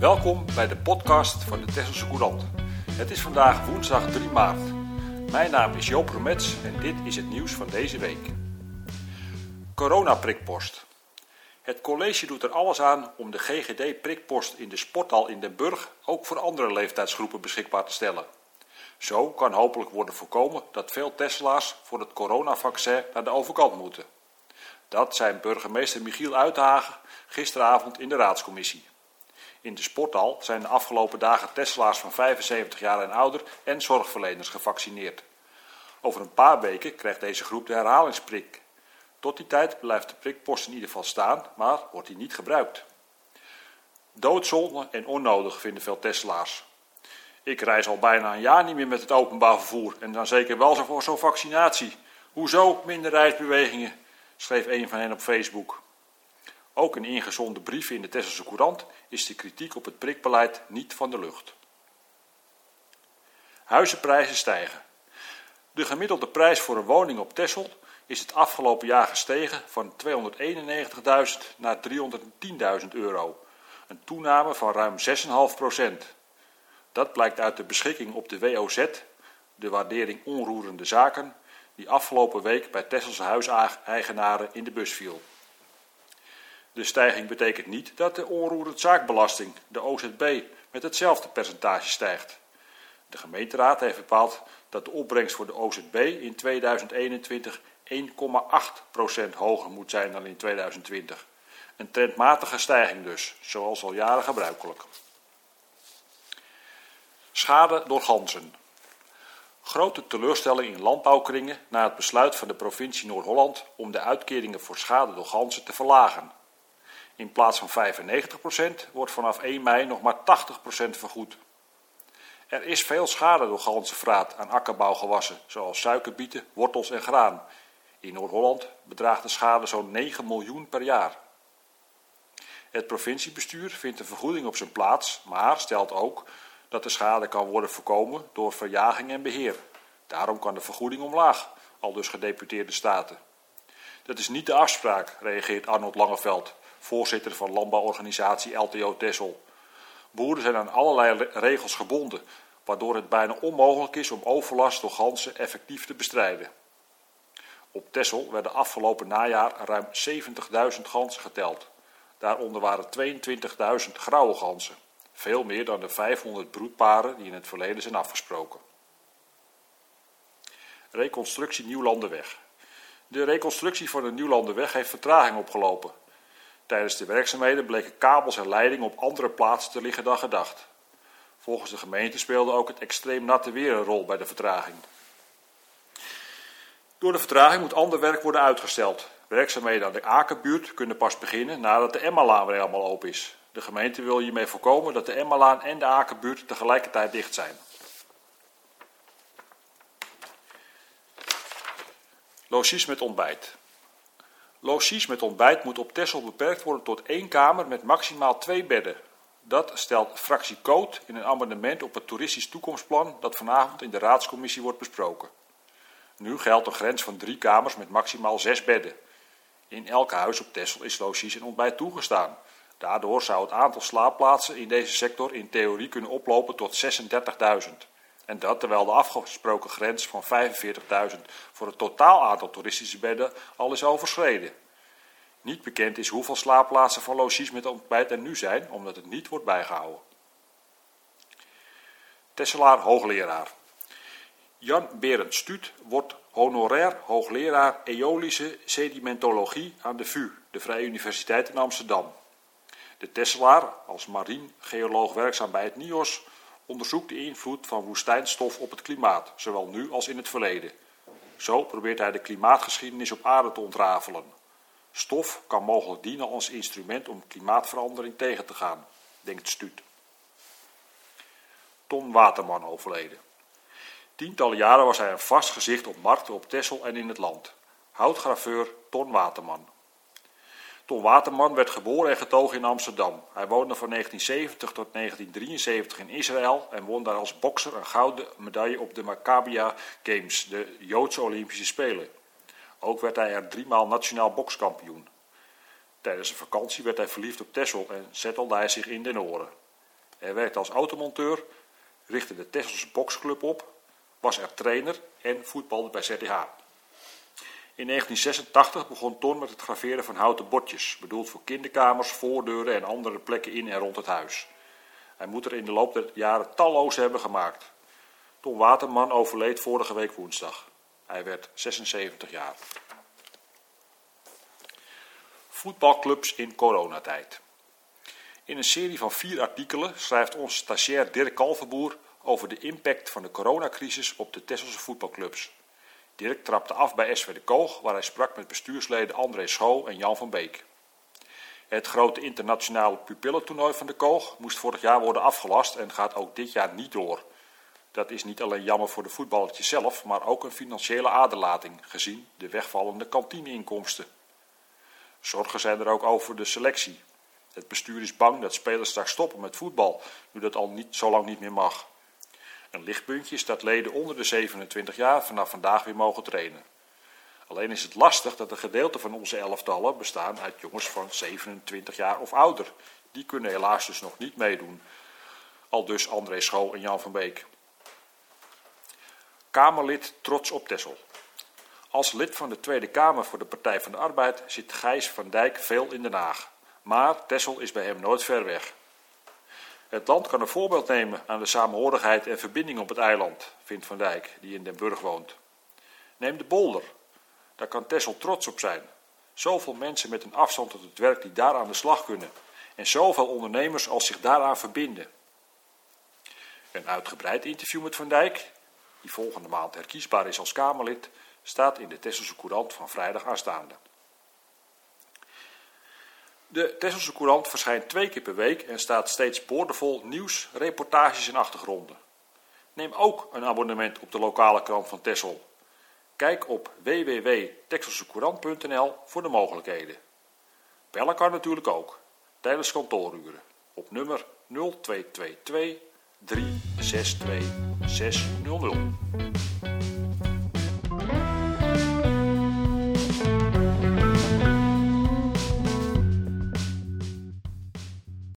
Welkom bij de podcast van de Tesselse Courant. Het is vandaag woensdag 3 maart. Mijn naam is Joop Romets en dit is het nieuws van deze week. Corona-prikpost. Het college doet er alles aan om de GGD-prikpost in de sporthal in Den Burg ook voor andere leeftijdsgroepen beschikbaar te stellen. Zo kan hopelijk worden voorkomen dat veel Tesla's voor het coronavaccin naar de overkant moeten. Dat zei burgemeester Michiel Uithagen gisteravond in de raadscommissie. In de sporthal zijn de afgelopen dagen Tesla's van 75 jaar en ouder en zorgverleners gevaccineerd. Over een paar weken krijgt deze groep de herhalingsprik. Tot die tijd blijft de prikpost in ieder geval staan, maar wordt die niet gebruikt. Doodzonde en onnodig vinden veel Tesla's. Ik reis al bijna een jaar niet meer met het openbaar vervoer en dan zeker wel zo voor zo'n vaccinatie. Hoezo minder reisbewegingen? schreef een van hen op Facebook. Ook in ingezonden brieven in de Tesselse Courant is de kritiek op het prikbeleid niet van de lucht. Huizenprijzen stijgen. De gemiddelde prijs voor een woning op Tessel is het afgelopen jaar gestegen van 291.000 naar 310.000 euro. Een toename van ruim 6,5 procent. Dat blijkt uit de beschikking op de WOZ, de waardering onroerende zaken, die afgelopen week bij Tesselse huiseigenaren in de bus viel. De stijging betekent niet dat de onroerend zaakbelasting, de OZB, met hetzelfde percentage stijgt. De gemeenteraad heeft bepaald dat de opbrengst voor de OZB in 2021 1,8% hoger moet zijn dan in 2020. Een trendmatige stijging dus, zoals al jaren gebruikelijk. Schade door ganzen. Grote teleurstelling in landbouwkringen na het besluit van de provincie Noord-Holland om de uitkeringen voor schade door ganzen te verlagen. In plaats van 95% wordt vanaf 1 mei nog maar 80% vergoed. Er is veel schade door ganzenvraat aan akkerbouwgewassen, zoals suikerbieten, wortels en graan. In Noord-Holland bedraagt de schade zo'n 9 miljoen per jaar. Het provinciebestuur vindt een vergoeding op zijn plaats, maar stelt ook dat de schade kan worden voorkomen door verjaging en beheer. Daarom kan de vergoeding omlaag, al dus gedeputeerde staten. Dat is niet de afspraak, reageert Arnold Langeveld, voorzitter van landbouworganisatie LTO Tessel. Boeren zijn aan allerlei regels gebonden, waardoor het bijna onmogelijk is om overlast door ganzen effectief te bestrijden. Op Tessel werden afgelopen najaar ruim 70.000 ganzen geteld. Daaronder waren 22.000 grauwe ganzen, veel meer dan de 500 broedparen die in het verleden zijn afgesproken. Reconstructie Nieuwlandenweg. De reconstructie van de Nieuwlandenweg heeft vertraging opgelopen. Tijdens de werkzaamheden bleken kabels en leidingen op andere plaatsen te liggen dan gedacht. Volgens de gemeente speelde ook het extreem natte weer een rol bij de vertraging. Door de vertraging moet ander werk worden uitgesteld. Werkzaamheden aan de Akerbuurt kunnen pas beginnen nadat de Emmalaan weer helemaal open is. De gemeente wil hiermee voorkomen dat de Emmalaan en de Akerbuurt tegelijkertijd dicht zijn. Logies met ontbijt. Logies met ontbijt moet op Texel beperkt worden tot één kamer met maximaal twee bedden. Dat stelt fractie Coot in een amendement op het toeristisch toekomstplan dat vanavond in de raadscommissie wordt besproken. Nu geldt een grens van drie kamers met maximaal zes bedden. In elk huis op Texel is logies en ontbijt toegestaan. Daardoor zou het aantal slaapplaatsen in deze sector in theorie kunnen oplopen tot 36.000. En dat terwijl de afgesproken grens van 45.000 voor het totaal aantal toeristische bedden al is overschreden. Niet bekend is hoeveel slaapplaatsen van logies met ontbijt er nu zijn, omdat het niet wordt bijgehouden. Tesselaar hoogleraar. Jan Berend Stuut wordt honorair hoogleraar eolische sedimentologie aan de VU, de Vrije Universiteit in Amsterdam. De Tesselaar, als marien geoloog werkzaam bij het NIOS, onderzoekt de invloed van woestijnstof op het klimaat, zowel nu als in het verleden. Zo probeert hij de klimaatgeschiedenis op aarde te ontrafelen. Stof kan mogelijk dienen als instrument om klimaatverandering tegen te gaan, denkt Stuut. Ton Waterman overleden. Tientallen jaren was hij een vast gezicht op markten op Texel en in het land. Houtgraveur Ton Waterman. Ton Waterman werd geboren en getogen in Amsterdam. Hij woonde van 1970 tot 1973 in Israël en won daar als bokser een gouden medaille op de Maccabia Games, de Joodse Olympische Spelen. Ook werd hij er driemaal nationaal bokskampioen. Tijdens een vakantie werd hij verliefd op Tessel en zettelde hij zich in Den Oren. Hij werkte als automonteur, richtte de Tesselse boksclub op, was er trainer en voetbalde bij ZDH. In 1986 begon Ton met het graveren van houten bordjes, bedoeld voor kinderkamers, voordeuren en andere plekken in en rond het huis. Hij moet er in de loop der jaren talloze hebben gemaakt. Ton Waterman overleed vorige week woensdag. Hij werd 76 jaar. Voetbalclubs in coronatijd. In een serie van vier artikelen schrijft onze stagiair Dirk Kalverboer over de impact van de coronacrisis op de Tesselse voetbalclubs. Dirk trapte af bij SV de Koog, waar hij sprak met bestuursleden André Schoo en Jan van Beek. Het grote internationale pupillentoernooi van de Koog moest vorig jaar worden afgelast en gaat ook dit jaar niet door. Dat is niet alleen jammer voor de voetballertjes zelf, maar ook een financiële aderlating, gezien de wegvallende kantineinkomsten. Zorgen zijn er ook over de selectie. Het bestuur is bang dat spelers straks stoppen met voetbal, nu dat al niet, zo lang niet meer mag. Een lichtpuntje is dat leden onder de 27 jaar vanaf vandaag weer mogen trainen. Alleen is het lastig dat een gedeelte van onze elftallen bestaan uit jongens van 27 jaar of ouder. Die kunnen helaas dus nog niet meedoen. Al dus André Schoo en Jan van Beek. Kamerlid trots op Tessel. Als lid van de Tweede Kamer voor de Partij van de Arbeid zit Gijs van Dijk veel in Den Haag. Maar Tessel is bij hem nooit ver weg. Het land kan een voorbeeld nemen aan de samenhorigheid en verbinding op het eiland, vindt Van Dijk, die in Den Burg woont. Neem de bolder. Daar kan Tessel trots op zijn. Zoveel mensen met een afstand tot het werk die daar aan de slag kunnen. En zoveel ondernemers als zich daaraan verbinden. Een uitgebreid interview met Van Dijk, die volgende maand herkiesbaar is als Kamerlid, staat in de Tesselse Courant van vrijdag aanstaande. De Tesselse Courant verschijnt twee keer per week en staat steeds boordevol nieuws, reportages en achtergronden. Neem ook een abonnement op de lokale krant van Tessel. Kijk op www.texelsecourant.nl voor de mogelijkheden. Bellen kan natuurlijk ook, tijdens kantooruren, op nummer 0222 362 600.